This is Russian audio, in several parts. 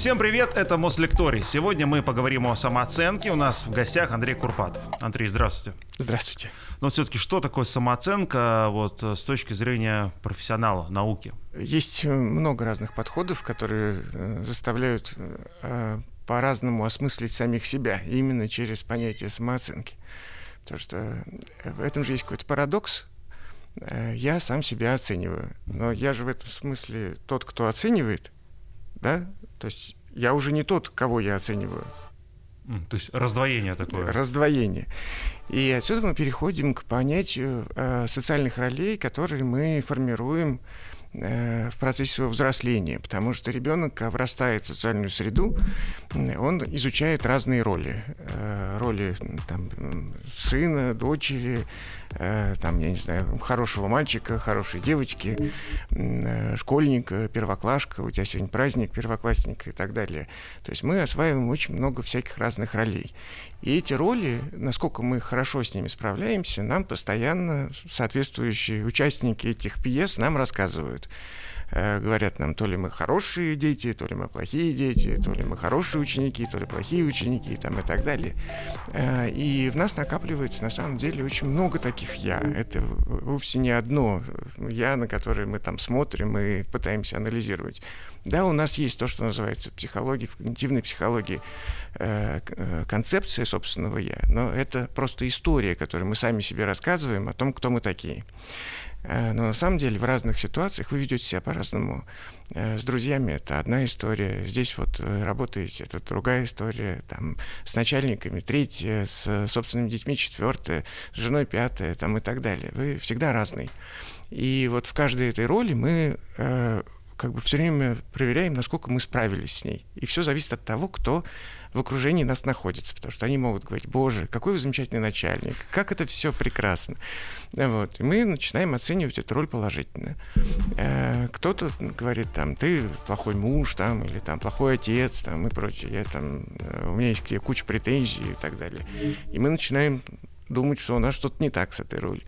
Всем привет, это Мослекторий. Сегодня мы поговорим о самооценке. У нас в гостях Андрей Курпатов. Андрей, здравствуйте. Здравствуйте. Но все-таки что такое самооценка вот, с точки зрения профессионала, науки? Есть э, много разных подходов, которые э, заставляют э, по-разному осмыслить самих себя, именно через понятие самооценки. Потому что в этом же есть какой-то парадокс. Я сам себя оцениваю. Но я же в этом смысле тот, кто оценивает, да? То есть я уже не тот, кого я оцениваю. То есть раздвоение такое. Раздвоение. И отсюда мы переходим к понятию э, социальных ролей, которые мы формируем Э, в процессе своего взросления, потому что ребенок врастает в социальную среду, он изучает разные роли. Э, роли там, сына, дочери, э, там, я не знаю, хорошего мальчика, хорошей девочки, школьника, первоклашка, у тебя сегодня праздник, первоклассника и так далее. То есть мы осваиваем очень много всяких разных ролей. И эти роли, насколько мы хорошо с ними справляемся, нам постоянно соответствующие участники этих пьес нам рассказывают э, говорят нам, то ли мы хорошие дети, то ли мы плохие дети, то ли мы хорошие ученики, то ли плохие ученики там, и так далее. Э, и в нас накапливается на самом деле очень много таких «я». Это вовсе не одно «я», на которое мы там смотрим и пытаемся анализировать. Да, у нас есть то, что называется психология, в когнитивной психологии э, э, концепция собственного «я», но это просто история, которую мы сами себе рассказываем о том, кто мы такие. Э, но на самом деле в разных ситуациях вы ведете себя по-разному. С друзьями это одна история, здесь вот работаете, это другая история, там с начальниками третья, с собственными детьми четвертая, с женой пятая, там и так далее. Вы всегда разный. И вот в каждой этой роли мы как бы все время проверяем, насколько мы справились с ней. И все зависит от того, кто в окружении нас находится, потому что они могут говорить, боже, какой вы замечательный начальник, как это все прекрасно. Вот. И мы начинаем оценивать эту роль положительно. Э, кто-то говорит, там, ты плохой муж, там, или там, плохой отец, там, и прочее. Я, там, э, у меня есть куча претензий и так далее. И мы начинаем думать, что у нас что-то не так с этой ролью.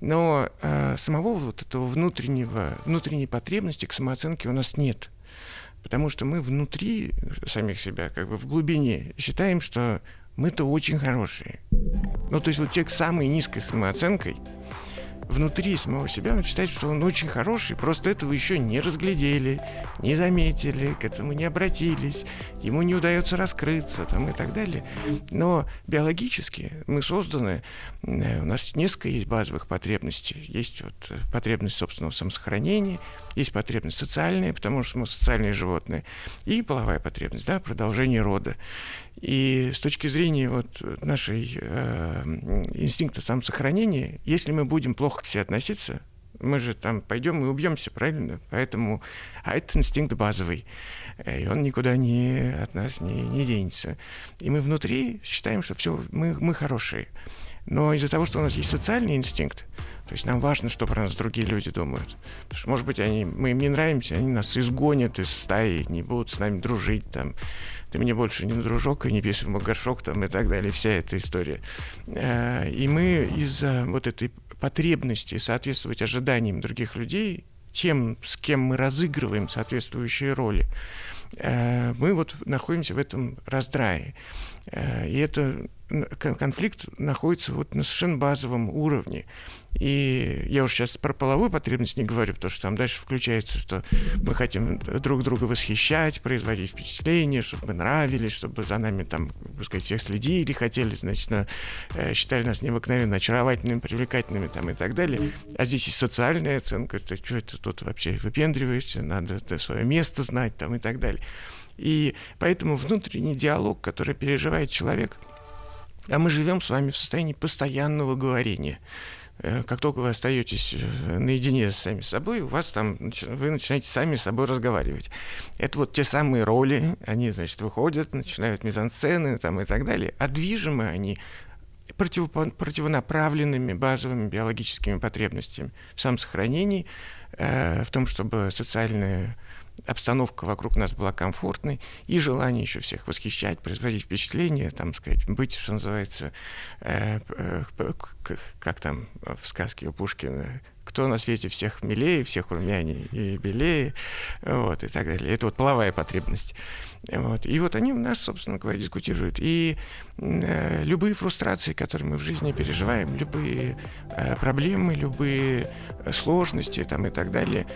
Но э, самого вот этого внутреннего, внутренней потребности к самооценке у нас нет. Потому что мы внутри самих себя, как бы в глубине, считаем, что мы-то очень хорошие. Ну, то есть вот человек с самой низкой самооценкой, внутри самого себя он считает, что он очень хороший, просто этого еще не разглядели, не заметили, к этому не обратились, ему не удается раскрыться там, и так далее. Но биологически мы созданы, э, у нас несколько есть базовых потребностей. Есть вот э, потребность собственного самосохранения, есть потребность социальная, потому что мы социальные животные, и половая потребность, да, продолжение рода. И с точки зрения вот нашей э, инстинкта самосохранения, если мы будем плохо к себе относиться, мы же там пойдем и убьемся, правильно? Поэтому, а это инстинкт базовый, э, и он никуда не от нас не, не денется. И мы внутри считаем, что все, мы, мы хорошие. Но из-за того, что у нас есть социальный инстинкт, то есть нам важно, что про нас другие люди думают. Потому что, может быть, они, мы им не нравимся, они нас изгонят из стаи, не будут с нами дружить, там, ты мне больше не дружок и не писем горшок, там, и так далее, вся эта история. Э, и мы из-за вот этой потребности соответствовать ожиданиям других людей, тем, с кем мы разыгрываем соответствующие роли, э, мы вот находимся в этом раздрае. Э, и это конфликт находится вот на совершенно базовом уровне. И я уже сейчас про половую потребность не говорю, потому что там дальше включается, что мы хотим друг друга восхищать, производить впечатление, чтобы мы нравились, чтобы за нами там, сказать, всех следили, хотели, значит, э, считали нас необыкновенно очаровательными, привлекательными там и так далее. А здесь и социальная оценка, то что это тут вообще выпендриваешься, надо свое место знать там и так далее. И поэтому внутренний диалог, который переживает человек, а мы живем с вами в состоянии постоянного говорения э, как только вы остаетесь э, наедине с сами собой, у вас там, вы начинаете сами с собой разговаривать. Это вот те самые роли, они, значит, выходят, начинают мизансцены там и так далее, а движимы они против, противонаправленными базовыми биологическими потребностями в самосохранении, э, в том, чтобы социальная обстановка вокруг нас была комфортной, и желание еще всех восхищать, производить впечатление, там, сказать, быть, что называется, э, э, как там в сказке у Пушкина, кто на свете всех милее, всех румянее и белее, вот, и так далее. Это вот половая потребность. Вот. И вот они у нас, собственно говоря, дискутируют. И любые фрустрации, которые мы в жизни переживаем, любые э, проблемы, любые э, сложности там, и так далее,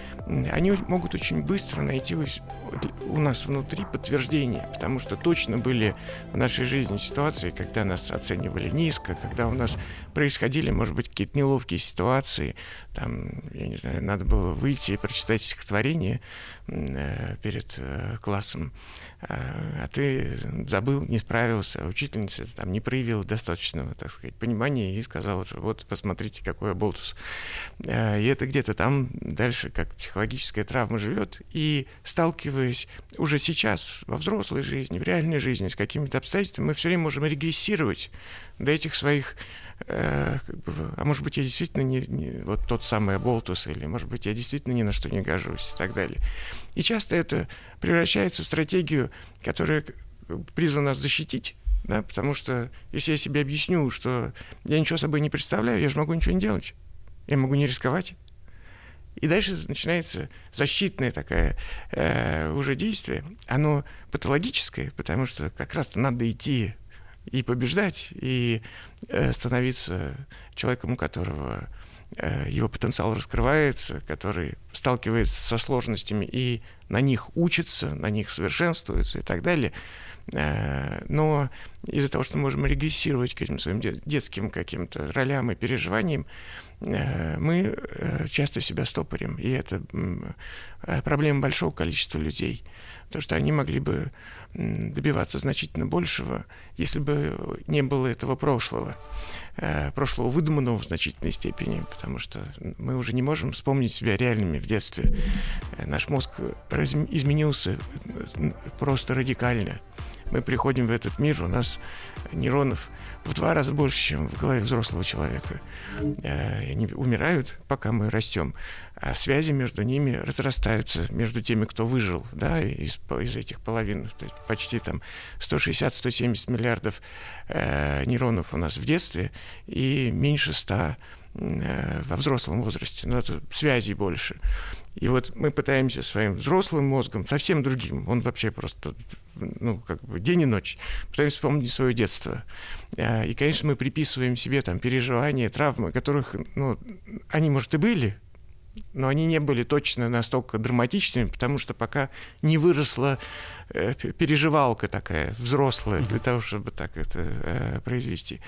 они могут очень быстро найти у нас внутри подтверждение, потому что точно были в нашей жизни ситуации, когда нас оценивали низко, когда у нас происходили, может быть, какие-то неловкие ситуации, там, я не знаю, надо было выйти и прочитать стихотворение э, перед э, классом, а, а ты забыл, не справился, учительница там не проявила достаточного, так сказать, понимания и сказала, что вот посмотрите, какой болтус. А, и это где-то там дальше, как психологическая травма живет, и сталкиваясь уже сейчас во взрослой жизни, в реальной жизни с какими-то обстоятельствами, мы все время можем регрессировать до этих своих Э, как бы, а может быть, я действительно не, не вот тот самый Болтус, или, может быть, я действительно ни на что не гожусь и так далее. И часто это превращается в стратегию, которая призвана нас защитить, да, потому что если я себе объясню, что я ничего собой не представляю, я же могу ничего не делать, я могу не рисковать. И дальше начинается защитное такое э, уже действие. Оно патологическое, потому что как раз-то надо идти и побеждать, и э, становиться человеком, у которого э, его потенциал раскрывается, который сталкивается со сложностями и на них учится, на них совершенствуется и так далее. Э, но из-за того, что мы можем регрессировать к этим своим детским каким-то ролям и переживаниям, мы часто себя стопорим. И это проблема большого количества людей. Потому что они могли бы добиваться значительно большего, если бы не было этого прошлого, э, прошлого выдуманного в значительной степени, потому что мы уже не можем вспомнить себя реальными в детстве. Э, наш мозг изменился э, просто радикально. Мы приходим в этот мир, у нас нейронов в два раза больше, чем в голове взрослого человека. Э, они умирают, пока мы растем, а связи между ними разрастаются, между теми, кто выжил, да, из, из этих половин, то есть почти там 160-170 миллиардов э, нейронов у нас в детстве и меньше 100 э, во взрослом возрасте, но это связей больше. И вот мы пытаемся своим взрослым мозгом, совсем другим, он вообще просто ну, как бы день и ночь, пытаемся вспомнить свое детство. А, и, конечно, мы приписываем себе там переживания, травмы, которых, ну, они, может, и были, но они не были точно настолько драматичными, потому что пока не выросла э, переживалка такая взрослая для того, чтобы так это э, произвести.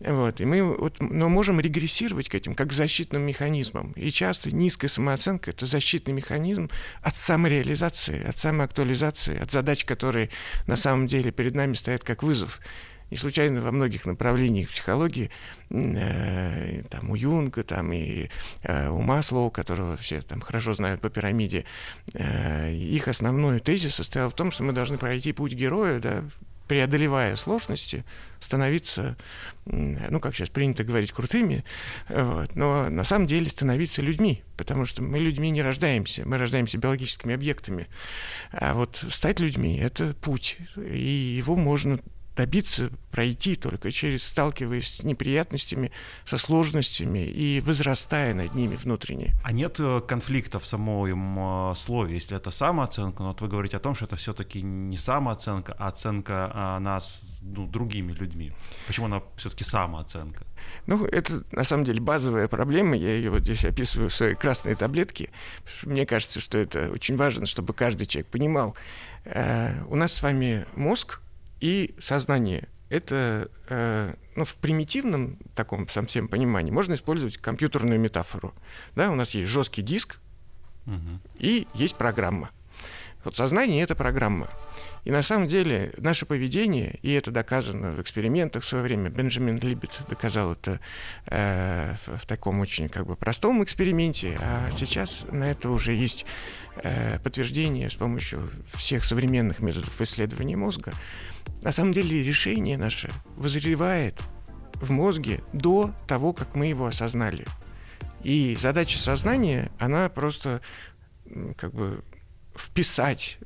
Вот. И мы вот, но можем регрессировать к этим как к защитным механизмам. И часто низкая самооценка — это защитный механизм от самореализации, от самоактуализации, от задач, которые на самом деле перед нами стоят как вызов. Не случайно во многих направлениях психологии, э, там у Юнга, там и э, у Маслоу, которого все там хорошо знают по пирамиде, э, их основной тезис состоял в том, что мы должны пройти путь героя, да, преодолевая сложности, становиться, ну, как сейчас принято говорить, крутыми, вот, но на самом деле становиться людьми, потому что мы людьми не рождаемся, мы рождаемся биологическими объектами. А вот стать людьми — это путь, и его можно добиться, пройти только через сталкиваясь с неприятностями, со сложностями и возрастая над ними внутренне. А нет э, конфликта в самом э, слове, если это самооценка, но вот вы говорите о том, что это все-таки не самооценка, а оценка а, нас ну, другими людьми. Почему она все-таки самооценка? Ну, это на самом деле базовая проблема. Я ее вот здесь описываю в своей красной таблетке. Мне кажется, что это очень важно, чтобы каждый человек понимал. Э, у нас с вами мозг, и сознание. Это э, ну, в примитивном таком совсем понимании можно использовать компьютерную метафору. Да, у нас есть жесткий диск угу. и есть программа. Вот сознание — это программа. И на самом деле наше поведение, и это доказано в экспериментах в свое время, Бенджамин Либет доказал это э, в, в таком очень как бы простом эксперименте, а сейчас на это уже есть э, подтверждение с помощью всех современных методов исследования мозга. На самом деле решение наше вызревает в мозге до того, как мы его осознали. И задача сознания, она просто как бы вписать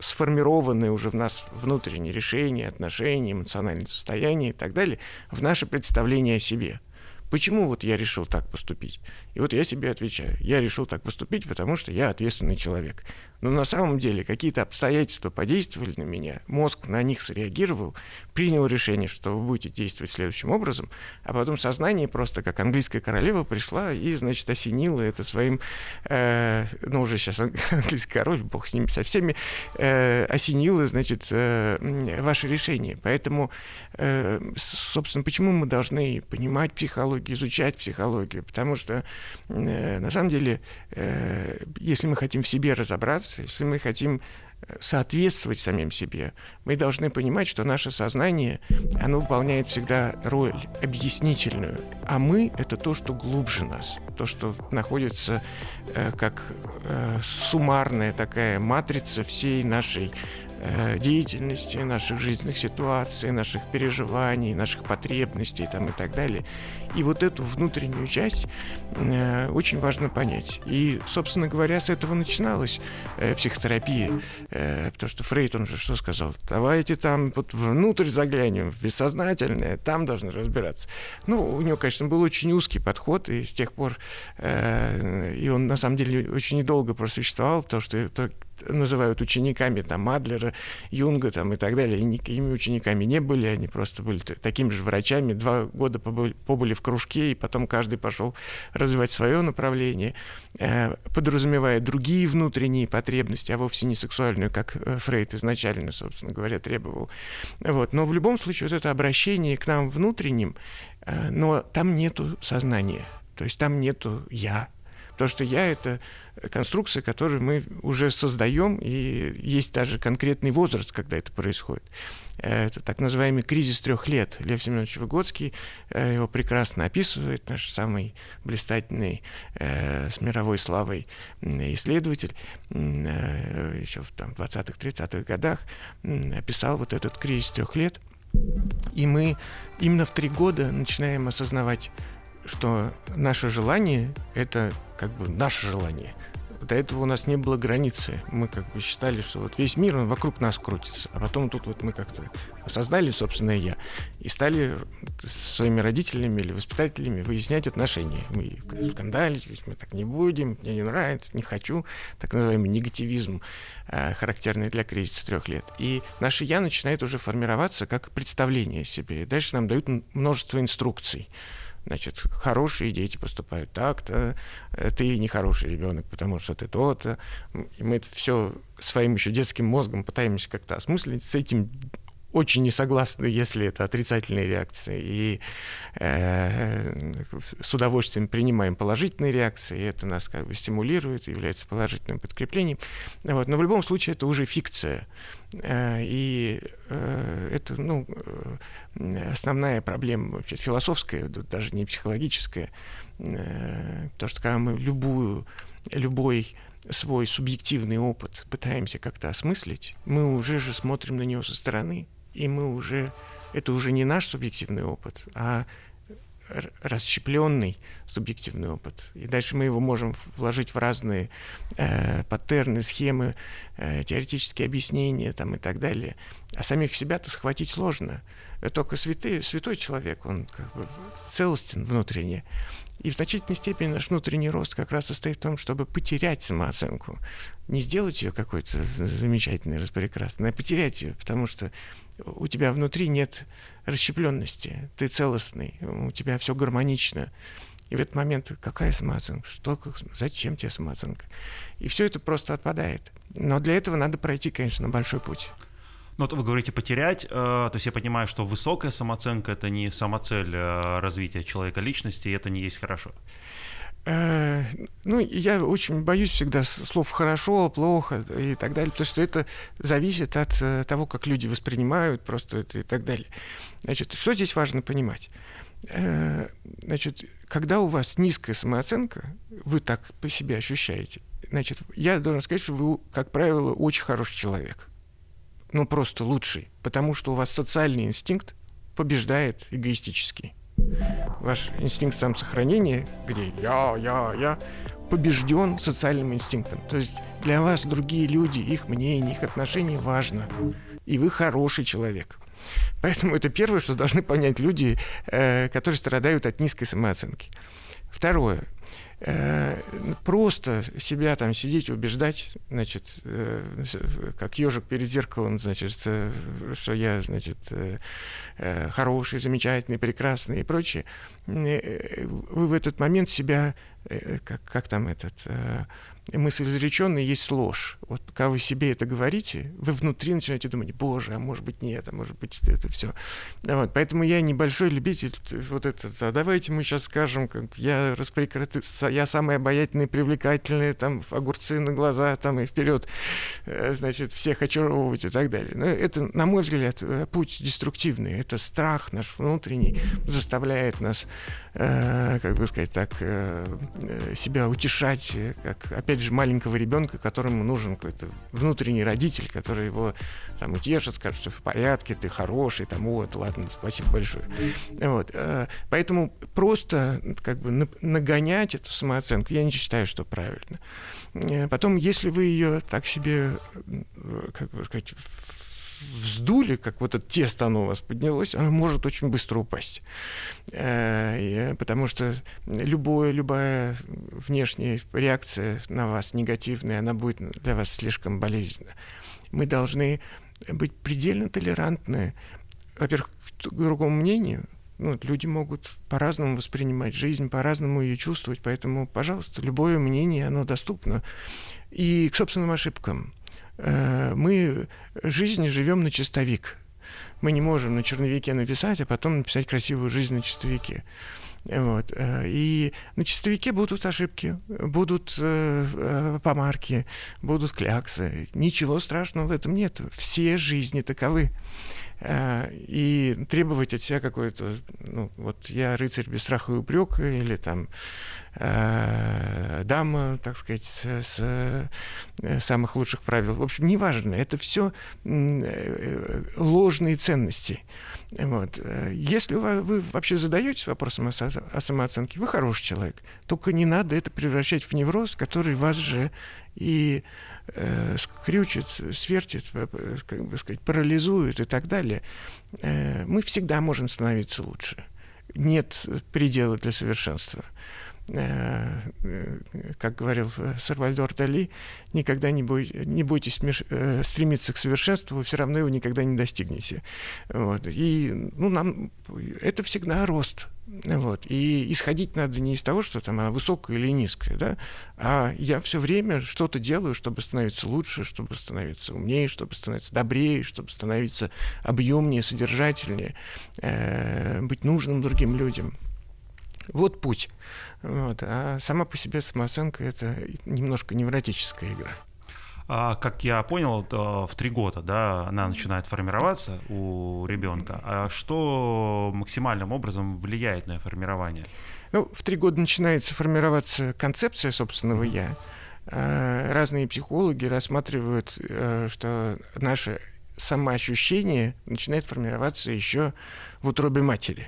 сформированные уже в нас внутренние решения, отношения, эмоциональное состояние и так далее в наше представление о себе. Почему вот я решил так поступить? И вот я себе отвечаю, я решил так поступить, потому что я ответственный человек. Но на самом деле какие-то обстоятельства подействовали на меня, мозг на них среагировал, принял решение, что вы будете действовать следующим образом, а потом сознание просто как английская королева пришла и, значит, осенила это своим, э, ну уже сейчас английский король, бог с ними со всеми, э, осенила, значит, э, ваше решение. Поэтому, э, собственно, почему мы должны понимать психологию, изучать психологию? Потому что, э, на самом деле, э, если мы хотим в себе разобраться, если мы хотим э, соответствовать самим себе, мы должны понимать, что наше сознание, оно выполняет всегда роль объяснительную, а мы — это то, что глубже нас, то, что находится э, как э, суммарная такая матрица всей нашей Э, деятельности, наших жизненных ситуаций, наших переживаний, наших потребностей там, и так далее. И вот эту внутреннюю часть э, очень важно понять. И, собственно говоря, с этого начиналась э, психотерапия. Э, потому что Фрейд, он же что сказал? Давайте там вот внутрь заглянем, в бессознательное, там должны разбираться. Ну, у него, конечно, был очень узкий подход, и с тех пор, э, и он на самом деле очень недолго просуществовал, потому что это называют учениками там Адлера, Юнга там, и так далее, и никакими учениками не были, они просто были такими же врачами, два года побыли, побыли в кружке, и потом каждый пошел развивать свое направление, э, подразумевая другие внутренние потребности, а вовсе не сексуальную, как э, Фрейд изначально, собственно говоря, требовал. Вот. Но в любом случае вот это обращение к нам внутренним, э, но там нету сознания, то есть там нету «я», Потому что я — это конструкция, которую мы уже создаем, и есть даже конкретный возраст, когда это происходит. Это так называемый кризис трех лет. Лев Семенович Выгодский э, его прекрасно описывает, наш самый блистательный э, с мировой славой исследователь, э, еще в там, 20-х, 30-х годах описал вот этот кризис трех лет. И мы именно в три года начинаем осознавать что наше желание — это как бы наше желание. До этого у нас не было границы. Мы как бы считали, что вот весь мир, он вокруг нас крутится. А потом тут вот мы как-то осознали собственное «я» и стали с своими родителями или воспитателями выяснять отношения. Мы скандалить, мы так не будем, мне не нравится, не хочу. Так называемый негативизм, э, характерный для кризиса трех лет. И наше «я» начинает уже формироваться как представление о себе. И дальше нам дают множество инструкций значит, хорошие дети поступают так-то, ты нехороший ребенок, потому что ты то-то. Мы все своим еще детским мозгом пытаемся как-то осмыслить, с этим очень не согласны, если это отрицательные реакции, и э, с удовольствием принимаем положительные реакции, и это нас как бы стимулирует, является положительным подкреплением. Вот. Но в любом случае это уже фикция. Э, и э, это ну, э, основная проблема вообще философская, даже не психологическая. То, что когда мы любую, любой свой субъективный опыт пытаемся как-то осмыслить, мы уже же смотрим на него со стороны, и мы уже, это уже не наш субъективный опыт, а расщепленный субъективный опыт. И дальше мы его можем вложить в разные э, паттерны, схемы, э, теоретические объяснения там, и так далее. А самих себя-то схватить сложно. Только святый, святой человек, он как бы целостен внутренне. И в значительной степени наш внутренний рост как раз состоит в том, чтобы потерять самооценку. Не сделать ее какой-то замечательной, распрекрасной, а потерять ее, потому что у тебя внутри нет расщепленности, ты целостный, у тебя все гармонично. И в этот момент какая самооценка? Что, зачем тебе самооценка? И все это просто отпадает. Но для этого надо пройти, конечно, большой путь. Ну, вот вы говорите потерять, э, то есть я понимаю, что высокая самооценка это не самоцель э, развития человека личности, и это не есть хорошо. Э, ну, я очень боюсь всегда слов хорошо, плохо и так далее, потому что это зависит от того, как люди воспринимают просто это и так далее. Значит, что здесь важно понимать? Значит, когда у вас низкая самооценка, вы так по себе ощущаете, значит, я должен сказать, что вы, как правило, очень хороший человек ну просто лучший, потому что у вас социальный инстинкт побеждает эгоистический. Ваш инстинкт самосохранения, где я, я, я, побежден социальным инстинктом. То есть для вас другие люди, их мнение, их отношения важно. И вы хороший человек. Поэтому это первое, что должны понять люди, э, которые страдают от низкой самооценки. Второе. Э, просто себя там сидеть, убеждать, значит, э, как ежик перед зеркалом, значит, э, что я, значит, хороший, замечательный, прекрасный и прочее, вы в этот момент себя, как, как там этот, мысль изреченная есть ложь. Вот пока вы себе это говорите, вы внутри начинаете думать, боже, а может быть нет, а может быть это все. Вот, поэтому я небольшой любитель вот это. А давайте мы сейчас скажем, как я распрекрати... я самый обаятельный, привлекательный, там огурцы на глаза, там и вперед, э, значит, всех очаровывать и так далее. Но это, на мой взгляд, э, путь деструктивный. Это страх наш внутренний заставляет нас, э, как бы сказать так, э, э себя утешать, как опять же, маленького ребенка, которому нужен какой-то внутренний родитель, который его там утешит, скажет, что в порядке, ты хороший, там, вот, ладно, спасибо большое. Вот. Поэтому просто как бы нагонять эту самооценку, я не считаю, что правильно. Потом, если вы ее так себе, как бы сказать, вздули, как вот это тесто оно у вас поднялось, оно может очень быстро упасть. Э, потому что любое, любая внешняя реакция на вас негативная, она будет для вас слишком болезненна. Мы должны быть предельно толерантны, во-первых, к другому мнению, ну, люди могут по-разному воспринимать жизнь, по-разному ее чувствовать, поэтому, пожалуйста, любое мнение, оно доступно. И к собственным ошибкам. Э, мы жизнь живем на чистовик. Мы не можем на черновике написать, а потом написать красивую жизнь на чистовике. Вот. Э, и на чистовике будут ошибки, будут э, помарки, будут кляксы. Ничего страшного в этом нет. Все жизни таковы. Э, и требовать от себя какой-то, ну, вот я рыцарь без страха и упрека, или там э, дама, так сказать, с, с самых лучших правил. В общем, неважно, это все э, ложные ценности. Вот. Если вы, вы вообще задаетесь вопросом о, о самооценке, вы хороший человек. Только не надо это превращать в невроз, который вас же и э, скрючит, свертит, как бы сказать, парализует и так далее. Э, мы всегда можем становиться лучше. Нет предела для совершенства. Э, э, как говорил Сальвадор Дали, никогда не, бой, не меж, э, стремиться к совершенству, вы все равно его никогда не достигнете. Вот. И ну, нам это всегда рост. Вот. И исходить надо не из того, что там она высокая или низкая, да, а я все время что-то делаю, чтобы становиться лучше, чтобы становиться умнее, чтобы становиться добрее, чтобы становиться объемнее, содержательнее, э, быть нужным другим людям. Вот путь. Вот. А сама по себе самооценка — это немножко невротическая игра. А, как я понял, в три года да, она начинает формироваться у ребенка. А что максимальным образом влияет на формирование? Ну, в три года начинается формироваться концепция собственного «я». А, разные психологи рассматривают, э, что наше самоощущение начинает формироваться еще в утробе матери.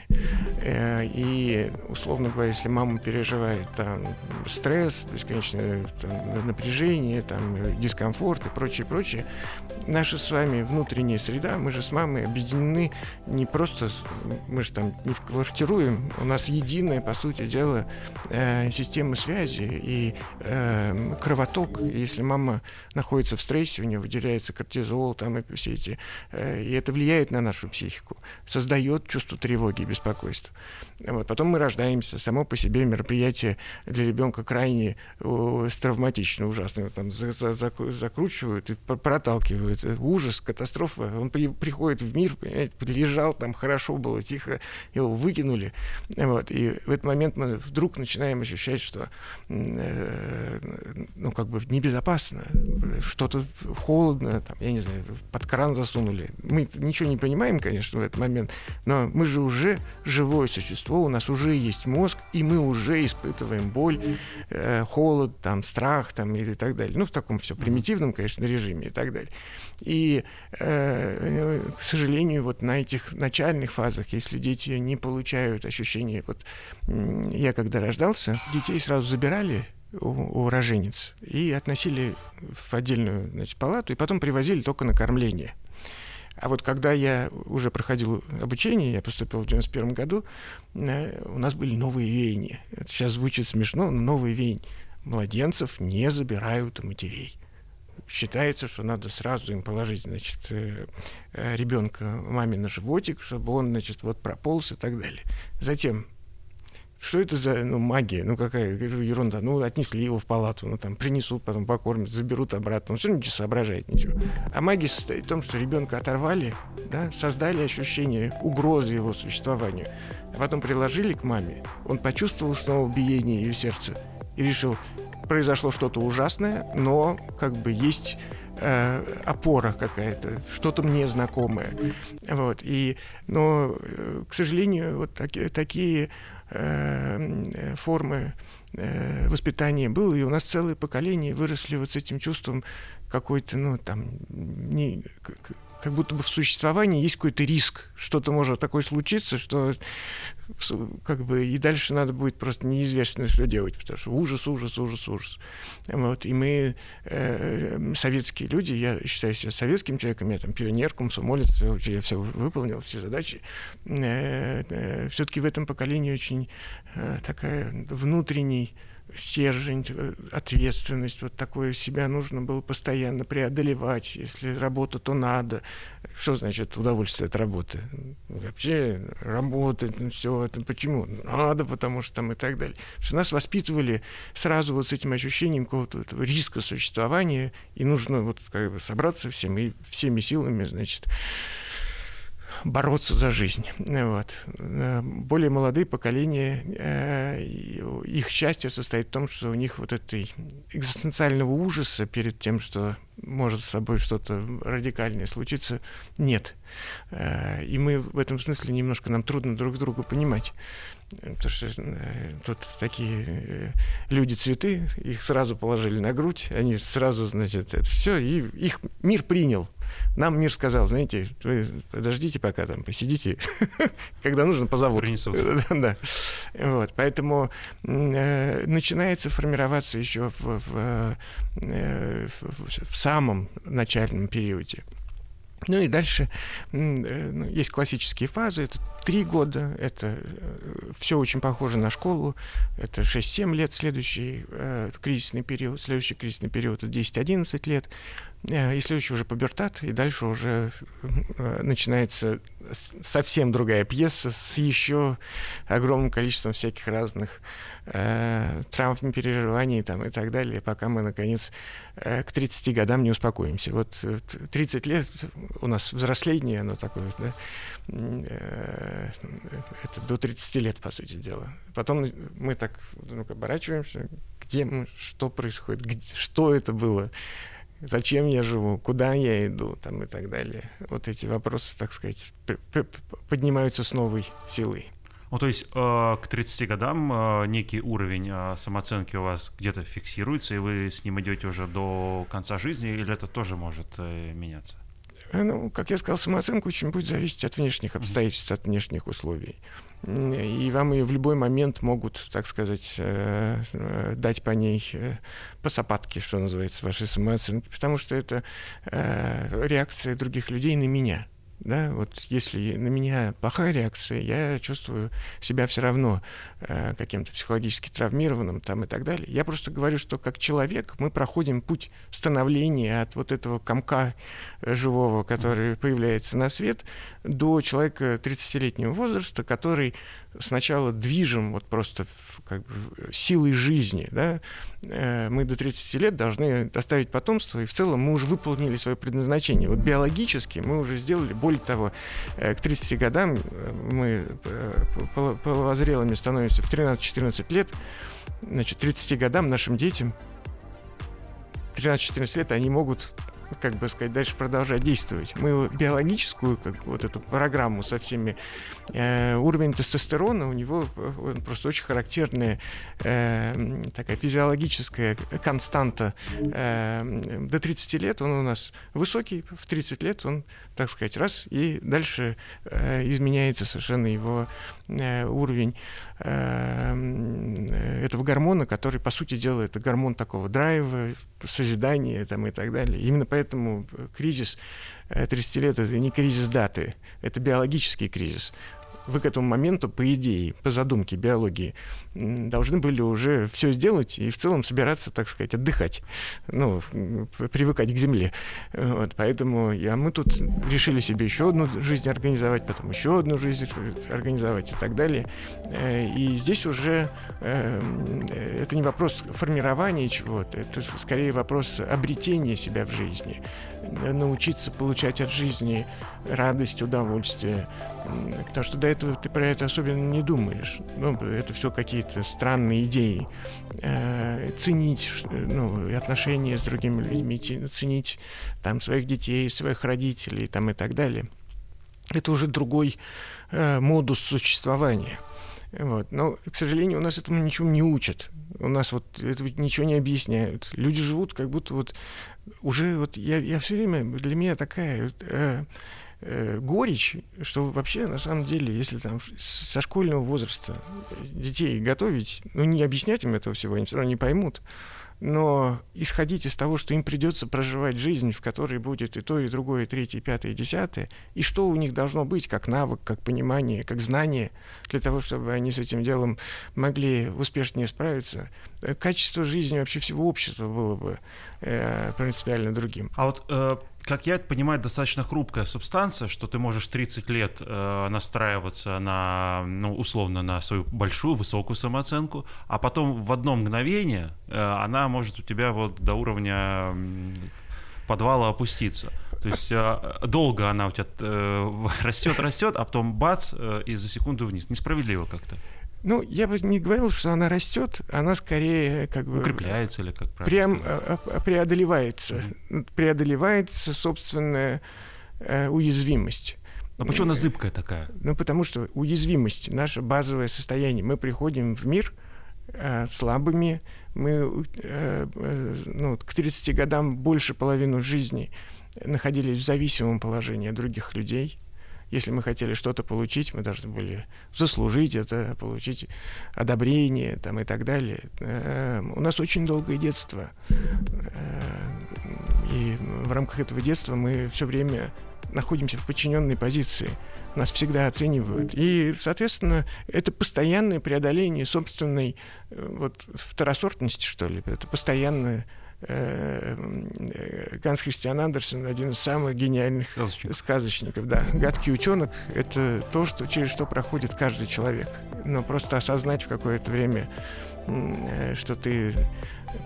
Э, и, условно говоря, если мама переживает там стресс, бесконечное там, напряжение, там, дискомфорт и прочее, прочее, наша с вами внутренняя среда, мы же с мамой объединены не просто, мы же там не квартируем, у нас единая, по сути дела, э, система связи и э, кровоток. Если мама находится в стрессе, у нее выделяется кортизол, там и все эти, и это влияет на нашу психику, создает вот чувство тревоги и беспокойства. Вот. Потом мы рождаемся. Само по себе мероприятие для ребенка крайне о, травматично, ужасно. Там за, за, за, закручивают и проталкивают. Ужас, катастрофа. Он при, приходит в мир, лежал там, хорошо было, тихо, его выкинули. Вот. И в этот момент мы вдруг начинаем ощущать, что э, ну, как бы небезопасно, что-то холодно, там, я не знаю, под кран засунули. Мы ничего не понимаем, конечно, в этот момент, но мы же уже живое существо, у нас уже есть мозг, и мы уже испытываем боль, э, холод, там, страх там, или так далее. Ну, в таком все примитивном, конечно, режиме и так далее. И, э, к сожалению, вот на этих начальных фазах, если дети не получают ощущения, вот я когда рождался, детей сразу забирали у, у роженец и относили в отдельную значит, палату, и потом привозили только на кормление. А вот когда я уже проходил обучение, я поступил в 91 году, э, у нас были новые веяния. Это сейчас звучит смешно, но новые веяния. Младенцев не забирают у матерей считается, что надо сразу им положить, значит, э, э, ребенка маме на животик, чтобы он, значит, вот прополз и так далее. Затем что это за ну, магия? Ну, какая ерунда. Ну, отнесли его в палату, ну, там, принесут, потом покормят, заберут обратно. Он все равно не соображает ничего. А магия состоит в том, что ребенка оторвали, да, создали ощущение угрозы его существованию. А потом приложили к маме. Он почувствовал снова биение ее сердца и решил, произошло что-то ужасное, но как бы есть э, опора какая-то, что-то мне знакомое. Вот. И, но, э, к сожалению, вот таки, такие э, формы э, воспитания было, и у нас целое поколение выросли вот с этим чувством какой-то, ну, там, не, как будто бы в существовании есть какой-то риск, что-то может такое случиться, что как бы и дальше надо будет просто неизвестно, что делать, потому что ужас, ужас, ужас, ужас. Вот, и мы, э, советские люди, я считаю себя советским человеком, я там пионер, комсомолец, я все выполнил, все задачи. Э, э, все-таки в этом поколении очень э, такая внутренний стержень, э, ответственность, вот такое себя нужно было постоянно преодолевать. Если работа, то надо. Что значит удовольствие от работы? Вообще работать, ну, все это почему? Надо, потому что там и так далее. Что нас воспитывали сразу вот с этим ощущением какого-то риска существования, и нужно вот как бы собраться всем и всеми силами, значит, бороться за жизнь. Вот. Э, более молодые поколения, э, их счастье состоит в том, что у них вот этой экзистенциального ужаса перед тем, что может с собой что-то радикальное случиться, нет. Э, и мы в этом смысле немножко нам трудно друг друга понимать. Потому что тут такие люди-цветы, их сразу положили на грудь, они сразу, значит, это все, и их мир принял. Нам мир сказал, знаете, вы подождите пока там, посидите, когда нужно, позовут. да. Вот, поэтому э, начинается формироваться еще в, в, э, в, в самом начальном периоде. Ну и дальше э, ну, есть классические фазы. Это три года, это э, все очень похоже на школу. Это 6-7 лет, следующий э, кризисный период. Следующий кризисный период это 10-11 лет. Э, и следующий уже пубертат, и дальше уже э, начинается совсем другая пьеса с еще огромным количеством всяких разных э, травм, переживаний там, и так далее, пока мы, наконец, э, к 30 годам не успокоимся. Вот 30 лет у нас взросление, оно такое, да, э, это до 30 лет, по сути дела. Потом мы так ну, оборачиваемся, где мы, что происходит, где, что это было, зачем я живу, куда я иду, там и так далее. Вот эти вопросы, так сказать, поднимаются с новой силой. Ну, то есть э, к 30 годам э, некий уровень э, самооценки у вас где-то фиксируется, и вы с ним идете уже до конца жизни, или это тоже может э, меняться? Э, ну, как я сказал, самооценка очень будет зависеть от внешних обстоятельств, от внешних условий. И вам ее в любой момент могут, так сказать, э, э, дать по ней по сапатке, что называется, вашей самооценки, потому что это реакция других людей на меня. Да, вот если на меня плохая реакция, я чувствую себя все равно э, каким-то психологически травмированным там и так далее. Я просто говорю, что как человек мы проходим путь становления от вот этого комка э, живого, который появляется на свет, до человека 30-летнего возраста, который сначала движем вот просто как бы, силой жизни. Да? Э, мы до 30 лет должны оставить потомство, и в целом мы уже выполнили свое предназначение. Вот биологически мы уже сделали, более того, э, к 30 годам э, мы половозрелыми становимся в 13-14 лет, значит, 30 годам нашим детям 13-14 лет они могут как бы сказать, дальше продолжать действовать. Мы биологическую, как вот эту программу со всеми э, уровень тестостерона у него просто очень характерная э, такая физиологическая константа. Э, до 30 лет он у нас высокий, в 30 лет он, так сказать, раз, и дальше э, изменяется совершенно его уровень этого гормона, который, по сути дела, это гормон такого драйва, созидания там, и так далее. Именно поэтому кризис 30 лет — это не кризис даты, это биологический кризис вы к этому моменту, по идее, по задумке биологии, должны были уже все сделать и в целом собираться, так сказать, отдыхать, ну, привыкать к земле. Вот, поэтому а мы тут решили себе еще одну жизнь организовать, потом еще одну жизнь организовать и так далее. Э, и здесь уже э, это не вопрос формирования чего-то, это скорее вопрос обретения себя в жизни, научиться получать от жизни радость, удовольствие. Потому что до этого ты про это особенно не думаешь. Ну, это все какие-то странные идеи. Э, ценить ну, отношения с другими людьми, ценить там, своих детей, своих родителей там, и так далее. Это уже другой э, модус существования. Вот. Но, к сожалению, у нас этому ничего не учат. У нас вот этого ничего не объясняют. Люди живут как будто вот уже вот я, я все время для меня такая э, э, горечь, что вообще на самом деле, если там со школьного возраста детей готовить, ну не объяснять им этого всего, они все равно не поймут но исходить из того, что им придется проживать жизнь, в которой будет и то, и другое, и третье, и пятое, и десятое, и что у них должно быть как навык, как понимание, как знание, для того, чтобы они с этим делом могли успешнее справиться, э, качество жизни вообще всего общества было бы э, принципиально другим. А вот э, как я это понимаю, достаточно хрупкая субстанция, что ты можешь 30 лет э, настраиваться на, ну, условно, на свою большую, высокую самооценку, а потом в одно мгновение э, она может у тебя вот до уровня подвала опуститься. То есть э, долго она у тебя э, растет, растет, а потом бац, э, и за секунду вниз. Несправедливо как-то. Ну, я бы не говорил, что она растет, она скорее как бы... Укрепляется или как правильно Прям а, а, преодолевается. Mm-hmm. Преодолевается собственная э, уязвимость. Но почему она зыбкая такая? Ну, потому что уязвимость, наше базовое состояние. Мы приходим в мир э, слабыми, мы э, э, ну, к 30 годам больше половину жизни находились в зависимом положении от других людей – если мы хотели что-то получить, мы должны были заслужить это, получить одобрение там, и так далее. Э, у нас очень долгое детство. Э, и в рамках этого детства мы все время находимся в подчиненной позиции. Нас всегда оценивают. И, соответственно, это постоянное преодоление собственной э, вот, второсортности, что ли. Это постоянное Ганс Христиан Андерсен один из самых гениальных Сказочник. сказочников. Да. Гадкий утенок — это то, что, через что проходит каждый человек. Но просто осознать в какое-то время, э, что ты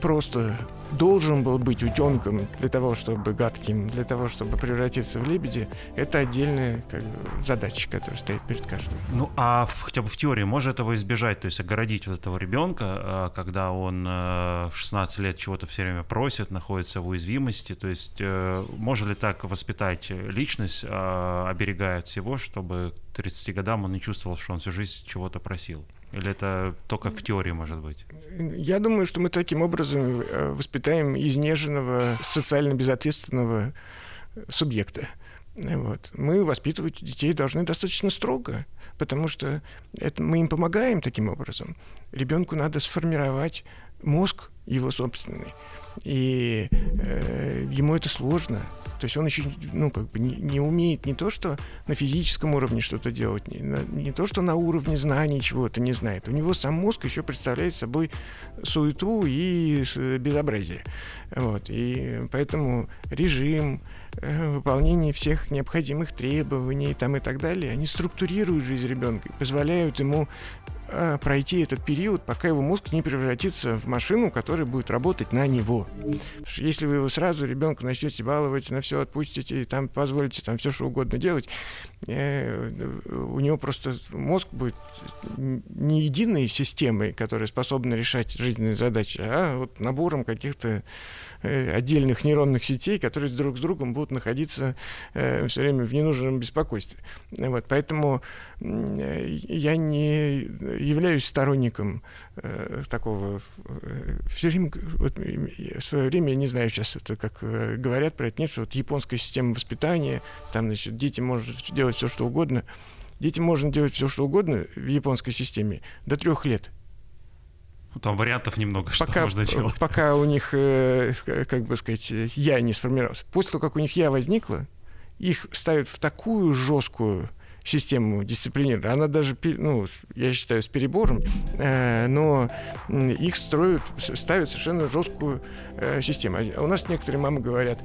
просто должен был быть утенком для того, чтобы гадким, для того, чтобы превратиться в лебедя, это отдельная как задача, которая стоит перед каждым. Ну, а в, хотя бы в теории можно этого избежать, то есть огородить вот этого ребенка, э, когда он э, в 16 лет чего-то все время просит, находится в уязвимости, то есть э, можно ли так воспитать личность, оберегая от всего, чтобы к 30 годам он не чувствовал, что он всю жизнь чего-то просил? Или это только в теории может быть? Я думаю, что мы таким образом э, воспитаем изнеженного, социально безответственного субъекта. Вот. Мы воспитывать детей должны достаточно строго, потому что это мы им помогаем таким образом. Ребенку надо сформировать мозг его собственный. И э, ему это сложно. То есть он еще ну, как бы не, не умеет не то, что на физическом уровне что-то делать, не, на, не то, что на уровне знаний чего-то не знает. У него сам мозг еще представляет собой суету и безобразие. Вот. И поэтому режим, э, выполнение всех необходимых требований там, и так далее, они структурируют жизнь ребенка, позволяют ему а, пройти этот период, пока его мозг не превратится в машину, которая будет работать на него. если вы его сразу ребенка начнете баловать, на все отпустите, и там позволите там все что угодно делать, э, у него просто мозг будет не единой системой, которая способна решать жизненные задачи, а вот набором каких-то Э, отдельных нейронных сетей, которые друг с другом будут находиться э, все время в ненужном беспокойстве. Вот, поэтому э, я не являюсь сторонником э, такого. Э, все время, вот, в свое время, я не знаю сейчас, это как э, говорят про это, нет, что вот японская система воспитания, там, значит, дети могут делать все, что угодно. Детям можно делать все, что угодно в японской системе до трех лет. Там вариантов немного, что пока, можно делать. Пока у них, э, как бы сказать, я не сформировался. После того, как у них я возникла, их ставят в такую жесткую систему дисциплинирования. Она даже, ну, я считаю, с перебором, э, но их строят, ставят совершенно жесткую э, систему. А у нас некоторые мамы говорят,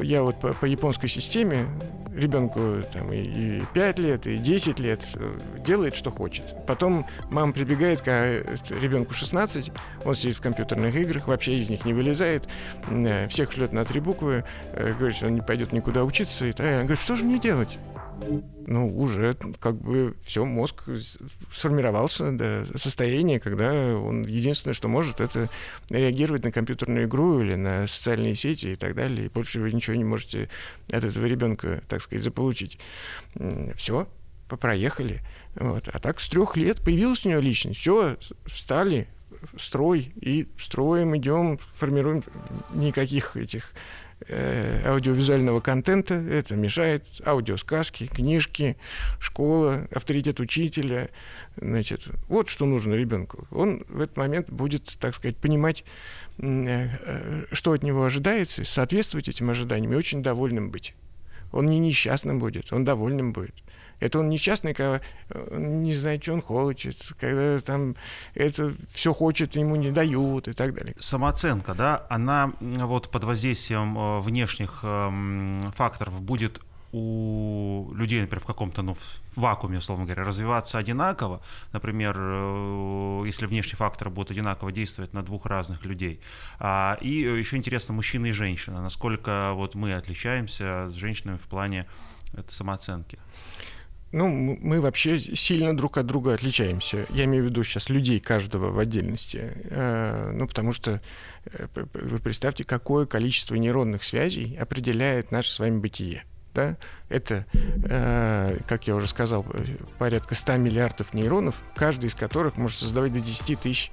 я вот по, по японской системе ребенку там, и, и 5 лет, и 10 лет э, делает, что хочет. Потом мама прибегает, к ребенку 16, он сидит в компьютерных играх, вообще из них не вылезает, всех шлет на три буквы, говорит, что он не пойдет никуда учиться. И так. Она говорит, что же мне делать? Ну, уже как бы все, мозг сформировался до состояния, когда он единственное, что может, это реагировать на компьютерную игру или на социальные сети и так далее. И больше вы ничего не можете от этого ребенка, так сказать, заполучить. Все, проехали. Вот. А так с трех лет появилась у него личность. Все, встали, строй, и строим, идем, формируем никаких этих Э, аудиовизуального контента. Это мешает аудиосказки, книжки, школа, авторитет учителя. Значит, вот что нужно ребенку. Он в этот момент будет, так сказать, понимать, э, что от него ожидается, соответствовать этим ожиданиям и очень довольным быть. Он не несчастным будет, он довольным будет. Это он несчастный, когда э, не знает, что он хочет, когда там это все хочет, ему не дают и так далее. Самооценка, да, она вот под воздействием э, внешних эм, факторов будет у людей, например, в каком-то ну, в вакууме, условно говоря, развиваться одинаково, например, э, если внешний фактор будет одинаково действовать на двух разных людей. А, и еще интересно, мужчина и женщина, насколько вот мы отличаемся с женщинами в плане это самооценки. Ну, мы вообще сильно друг от друга отличаемся. Я имею в виду сейчас людей каждого в отдельности. Э, ну, потому что э, вы представьте, какое количество нейронных связей определяет наше с вами бытие. Да? Это, э, как я уже сказал, порядка 100 миллиардов нейронов, каждый из которых может создавать до 10 тысяч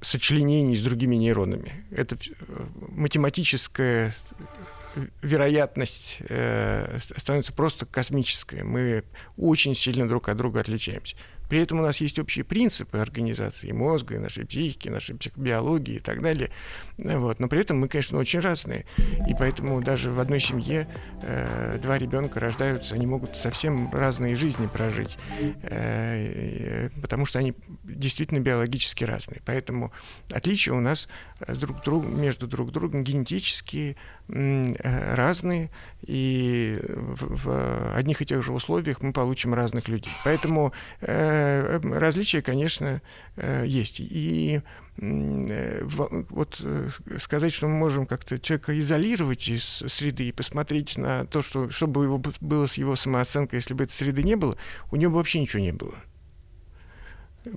сочленений с другими нейронами. Это математическая вероятность э, становится просто космической. Мы очень сильно друг от друга отличаемся. При этом у нас есть общие принципы организации мозга, и нашей психики, нашей психобиологии и так далее. Вот. Но при этом мы, конечно, очень разные. И поэтому даже в одной семье э, два ребенка рождаются, они могут совсем разные жизни прожить, э, потому что они действительно биологически разные. Поэтому отличия у нас друг друг, между друг другом генетические, э, разные, и в, в одних и тех же условиях мы получим разных людей. Поэтому Э, различия, конечно, э, есть. И э, вот сказать, что мы можем как-то человека изолировать из среды и посмотреть на то, что, что бы его было с его самооценкой, если бы этой среды не было, у него бы вообще ничего не было.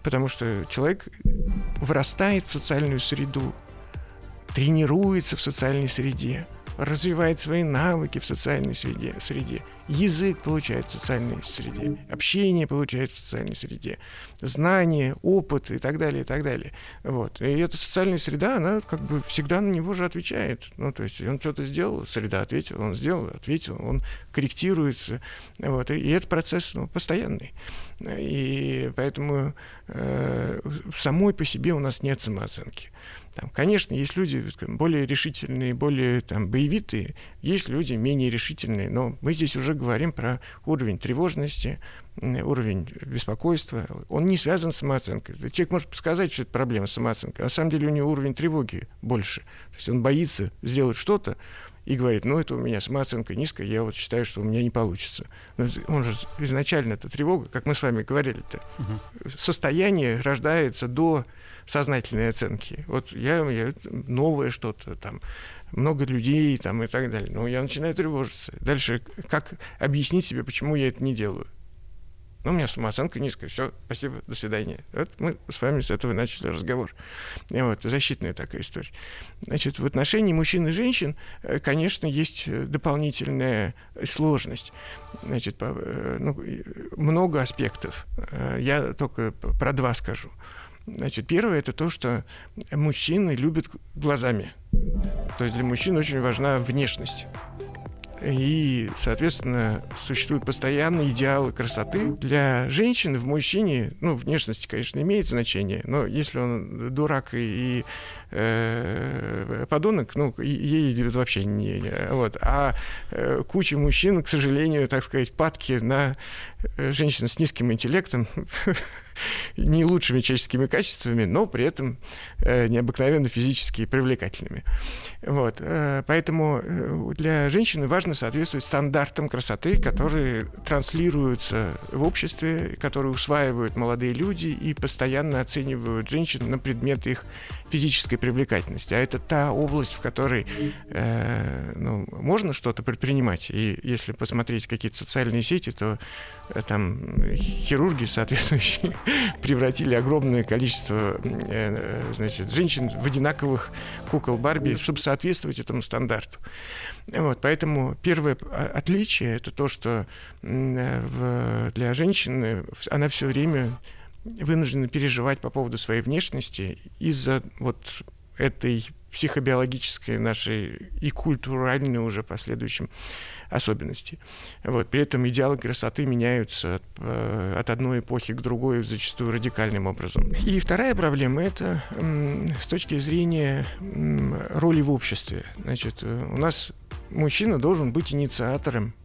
Потому что человек вырастает в социальную среду, тренируется в социальной среде – развивает свои навыки в социальной среде, среде. Язык получает в социальной среде, общение получает в социальной среде, знания, опыт и так далее, и так далее. Вот. И эта социальная среда, она как бы всегда на него же отвечает. Ну, то есть он что-то сделал, среда ответила, он сделал, ответил, он корректируется. Вот. И, и этот процесс ну, постоянный. И поэтому э, самой по себе у нас нет самооценки. Там, конечно, есть люди более решительные, более там, боевитые, есть люди менее решительные, но мы здесь уже говорим про уровень тревожности, уровень беспокойства. Он не связан с самооценкой. Человек может сказать, что это проблема с самооценкой, а на самом деле у него уровень тревоги больше. То есть он боится сделать что-то, и говорит, ну это у меня самооценка низкая, я вот считаю, что у меня не получится. Но он же изначально это тревога, как мы с вами говорили-то. Угу. Состояние рождается до сознательной оценки. Вот я, я новое что-то там, много людей там и так далее. Но я начинаю тревожиться. Дальше, как объяснить себе, почему я это не делаю? Ну, у меня самооценка низкая. Все, спасибо, до свидания. Вот мы с вами с этого начали разговор. И вот, защитная такая история. Значит, в отношении мужчин и женщин, э, конечно, есть э, дополнительная сложность. Значит, э, ну, много аспектов. Я только про два скажу. Значит, первое это то, что мужчины любят глазами. То есть для мужчин очень важна внешность. И, соответственно, существуют постоянные идеалы красоты. Для женщины в мужчине, ну, внешность, конечно, имеет значение, но если он дурак и, и э, подонок, ну, ей вообще не... Вот. А э, куча мужчин, к сожалению, так сказать, падки на э, женщин с низким интеллектом, не лучшими человеческими качествами, но при этом э, необыкновенно физически привлекательными. Вот. Э, поэтому э, для женщины важно соответствовать стандартам красоты, которые транслируются в обществе, которые усваивают молодые люди и постоянно оценивают женщин на предмет их физической привлекательности. А это та область, в которой э, ну, можно что-то предпринимать. И если посмотреть какие-то социальные сети, то там хирурги соответствующие превратили огромное количество э, э, значит, женщин в одинаковых кукол Барби, чтобы соответствовать этому стандарту. Вот, поэтому первое отличие это то, что э, в, для женщины она все время вынуждена переживать по поводу своей внешности из-за вот этой психобиологической нашей и культуральной уже последующем особенности. Вот. При этом идеалы красоты меняются от, э, от одной эпохи к другой зачастую радикальным образом. И вторая проблема – это с точки зрения роли в обществе. Значит, э, у нас мужчина должен быть инициатором э,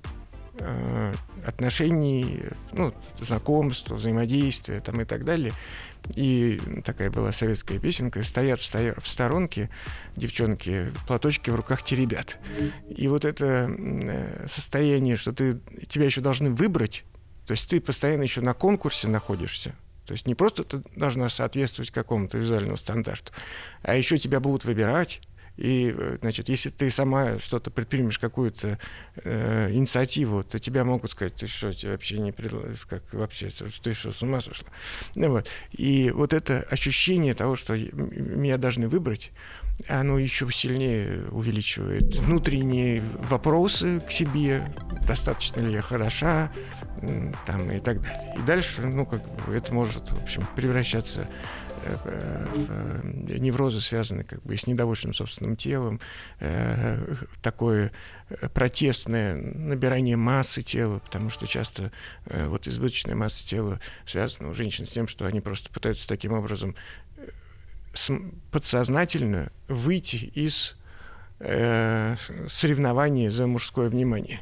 отношений, ну, знакомств, взаимодействия там, и так далее. И такая была советская песенка «Стоят в сторонке девчонки, платочки в руках теребят». И вот это э, состояние, что ты, тебя еще должны выбрать, то есть ты постоянно еще на конкурсе находишься, то есть не просто ты должна соответствовать какому-то визуальному стандарту, а еще тебя будут выбирать, и, э, значит, если ты сама что-то предпримешь, какую-то э, инициативу, то тебя могут сказать, ты что, тебе вообще не предлагаешь, как вообще, ты что, с ума сошла? Ну, вот. И вот это ощущение того, что меня должны выбрать, оно еще сильнее увеличивает внутренние вопросы к себе, достаточно ли я хороша, там, и так далее. И дальше, ну, как бы, это может, в общем, превращаться неврозы связаны как бы с недовольством собственным телом, э, такое протестное набирание массы тела, потому что часто вот избыточная масса тела связана у женщин с тем, что они просто пытаются таким образом подсознательно выйти из соревнования за мужское внимание.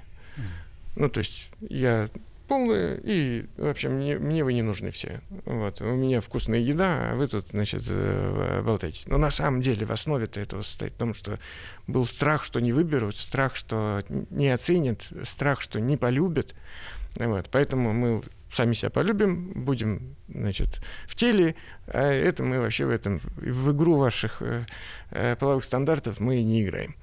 Ну, то есть я полные, и вообще мне, мне вы не нужны все. Вот. У меня вкусная еда, а вы тут, значит, э, болтаете. Но на самом деле в основе-то этого состоит в том, что был страх, что не выберут, страх, что не оценят, страх, что не полюбят. Вот. Поэтому мы сами себя полюбим, будем, значит, в теле, а это мы вообще в этом, в игру ваших э, э половых стандартов мы не играем.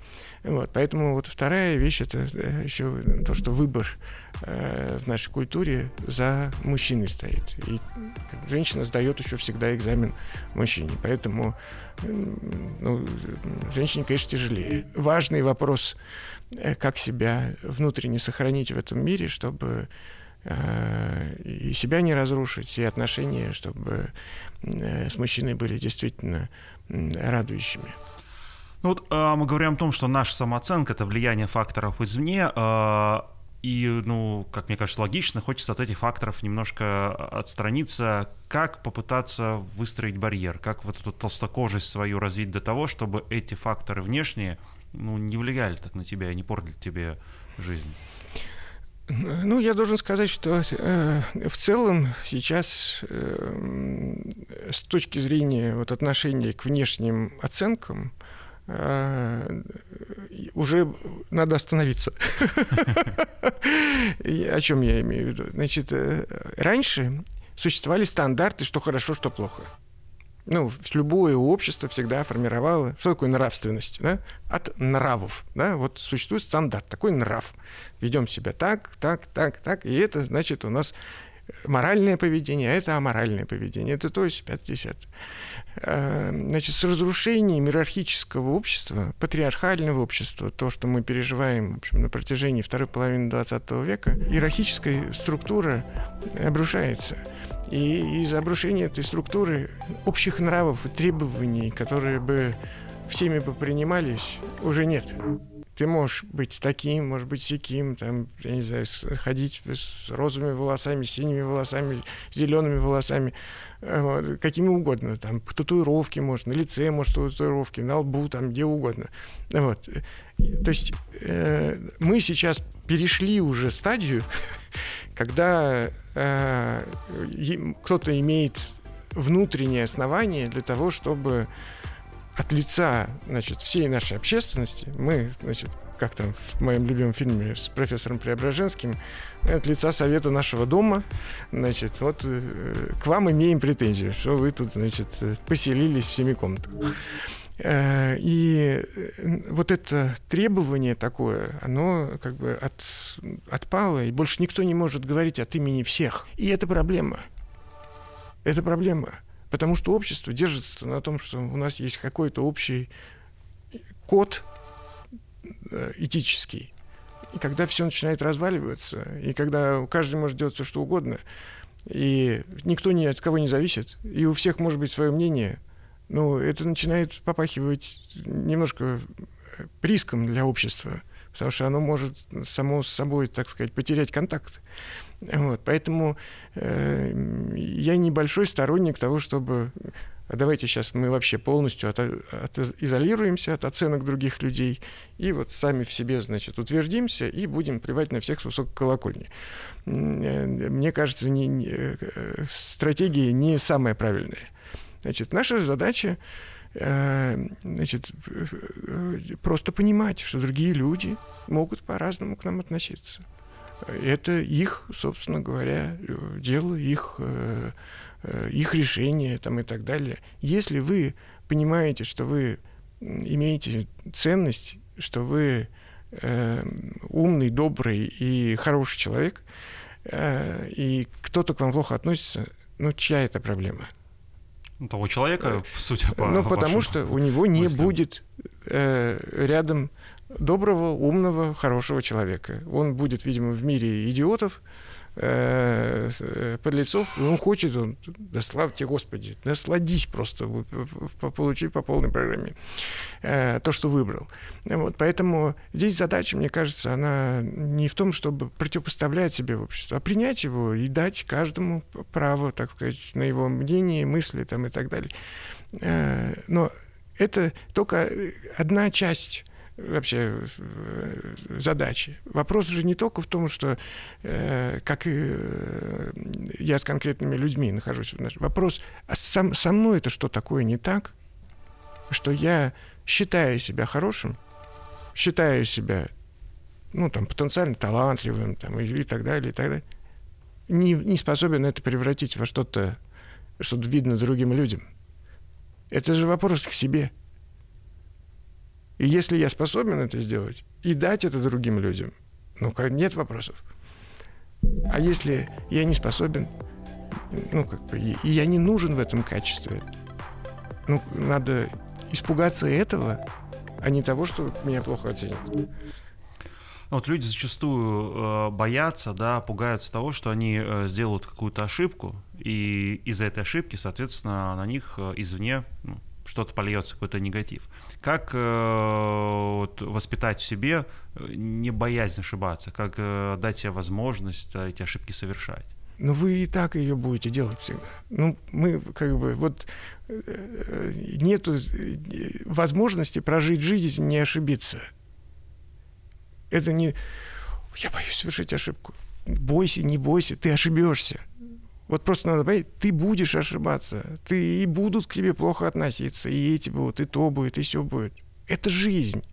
Вот, поэтому вот вторая вещь это э, еще то, что выбор э, в нашей культуре за мужчиной стоит. И женщина сдает еще всегда экзамен мужчине. Поэтому ну, женщине, конечно, тяжелее. Важный вопрос, э, как себя внутренне сохранить в этом мире, чтобы и себя не разрушить, и отношения, чтобы с мужчиной были действительно радующими. Ну вот э, мы говорим о том, что наша самооценка — это влияние факторов извне, э, и, ну, как мне кажется, логично, хочется от этих факторов немножко отстраниться. Как попытаться выстроить барьер? Как вот эту толстокожесть свою развить до того, чтобы эти факторы внешние, ну, не влияли так на тебя и не портили тебе жизнь? Ну, я должен сказать, что э, в целом сейчас э, с точки зрения вот, отношения к внешним оценкам, уже надо остановиться. О чем я имею в виду? Значит, э, раньше существовали стандарты, что хорошо, что плохо. Ну, любое общество всегда формировало... Что такое нравственность? Да? От нравов. Да? Вот существует стандарт, такой нрав. Ведем себя так, так, так, так. И это, значит, у нас моральное поведение, а это аморальное поведение. Это то есть 50. Э, значит, с разрушением иерархического общества, патриархального общества, то, что мы переживаем в общем, на протяжении второй половины 20 века, иерархическая структура обрушается. И из обрушения этой структуры общих нравов и требований, которые бы всеми бы принимались, уже нет. Ты можешь быть таким, может быть таким, там, я не знаю, ходить с розовыми волосами, синими волосами, зелеными волосами, э, какими угодно. Там татуировки может, на лице может татуировки, на лбу, там где угодно. Вот. То есть э, мы сейчас перешли уже стадию, когда э, кто-то имеет внутреннее основание для того, чтобы от лица значит, всей нашей общественности, мы, значит, как там в моем любимом фильме с профессором Преображенским, от лица совета нашего дома, значит, вот э, к вам имеем претензию, что вы тут, значит, поселились в семи комнатах. Э, и э, вот это требование такое, оно как бы от, отпало, и больше никто не может говорить от имени всех. И это проблема. Это проблема. Потому что общество держится на том, что у нас есть какой-то общий код э, этический. И когда все начинает разваливаться, и когда каждый может делать все, что угодно, и никто ни от кого не зависит, и у всех может быть свое мнение, ну, это начинает попахивать немножко риском для общества, потому что оно может само с собой, так сказать, потерять контакт. Вот, поэтому э, я небольшой сторонник того, чтобы а давайте сейчас мы вообще полностью от, от, изолируемся от оценок других людей и вот сами в себе, значит, утвердимся и будем плевать на всех с высокой колокольни. Э, мне кажется, не, не, э, стратегия не самая правильная. Значит, наша задача э, значит, просто понимать, что другие люди могут по-разному к нам относиться это их, собственно говоря, дело, их, э, э, их решение там, и так далее. Если вы понимаете, что вы имеете ценность, что вы э, умный, добрый и хороший человек, э, и кто-то к вам плохо относится, ну, чья это проблема? Ну, того человека, судя по Ну, потому что у него не мыслям. будет э, рядом доброго, умного, хорошего человека. Он будет, видимо, в мире идиотов, э, э подлецов, он хочет, он, да слава тебе, Господи, насладись просто, получи по полной программе э, то, что выбрал. Вот, поэтому здесь задача, мне кажется, она не в том, чтобы противопоставлять себе общество, а принять его и дать каждому право, так сказать, на его мнение, мысли там, и так далее. Но это только одна часть вообще э, задачи. Вопрос же не только в том, что э, как э, я с конкретными людьми нахожусь. Вопрос, а сам, со мной это что такое не так, что я считаю себя хорошим, считаю себя ну, там, потенциально талантливым там, и, и так далее, и так далее, не, не способен это превратить во что-то, что видно другим людям. Это же вопрос к себе – и если я способен это сделать и дать это другим людям, ну, нет вопросов. А если я не способен, ну, как бы, и я не нужен в этом качестве, ну, надо испугаться этого, а не того, что меня плохо оценят. Ну, вот люди зачастую э, боятся, да, пугаются того, что они э, сделают какую-то ошибку, и из-за этой ошибки, соответственно, на них э, извне ну, что-то польется, какой-то негатив. Как э, вот, воспитать в себе э, не боязнь ошибаться, как э, дать себе возможность э, эти ошибки совершать? Ну, вы и так ее будете делать всегда. Ну, мы как бы вот э, нету возможности прожить жизнь, не ошибиться. Это не... Я боюсь совершить ошибку. Бойся, не бойся, ты ошибешься. Вот просто надо понять, ты будешь ошибаться, ты и будут к тебе плохо относиться, и эти будут, и то будет, и все будет. Это жизнь.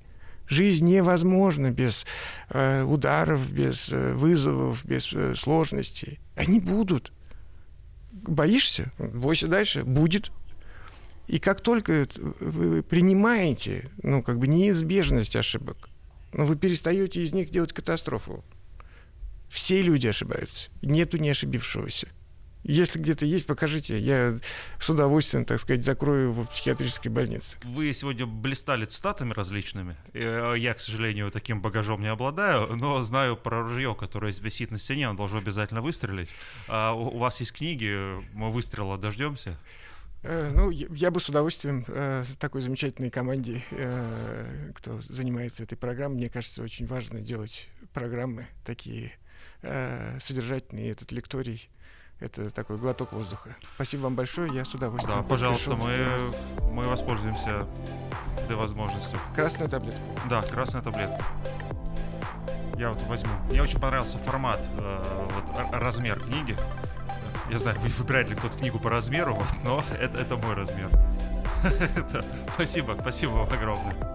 Жизнь невозможна без э, ударов, без э, вызовов, без э, сложностей. Они будут. Боишься? Бойся дальше. Будет. И как только вы принимаете, ну, как бы неизбежность ошибок, ну, вы перестаете из них делать катастрофу. Все люди ошибаются. Нету не ошибившегося. Если где-то есть, покажите. Я с удовольствием, так сказать, закрою в психиатрической больнице. Вы сегодня блистали цитатами различными. Э, я, к сожалению, таким багажом не обладаю, но знаю про ружье, которое висит на стене, оно должно обязательно выстрелить. А у вас есть книги, мы выстрела дождемся? Э, ну, я бы с удовольствием э, такой замечательной команде, э, кто занимается этой программой, мне кажется, очень важно делать программы такие э, содержательные, этот лекторий. Это такой глоток воздуха. Спасибо вам большое, я с удовольствием. Да, пожалуйста, мы, мы воспользуемся этой возможностью. Красную таблетку. Да, красная таблетка. Я вот возьму. Мне очень понравился формат, э, вот размер книги. Я знаю, вы выбирает ли кто-то книгу по размеру, вот, но это, это мой размер. Спасибо, спасибо вам огромное.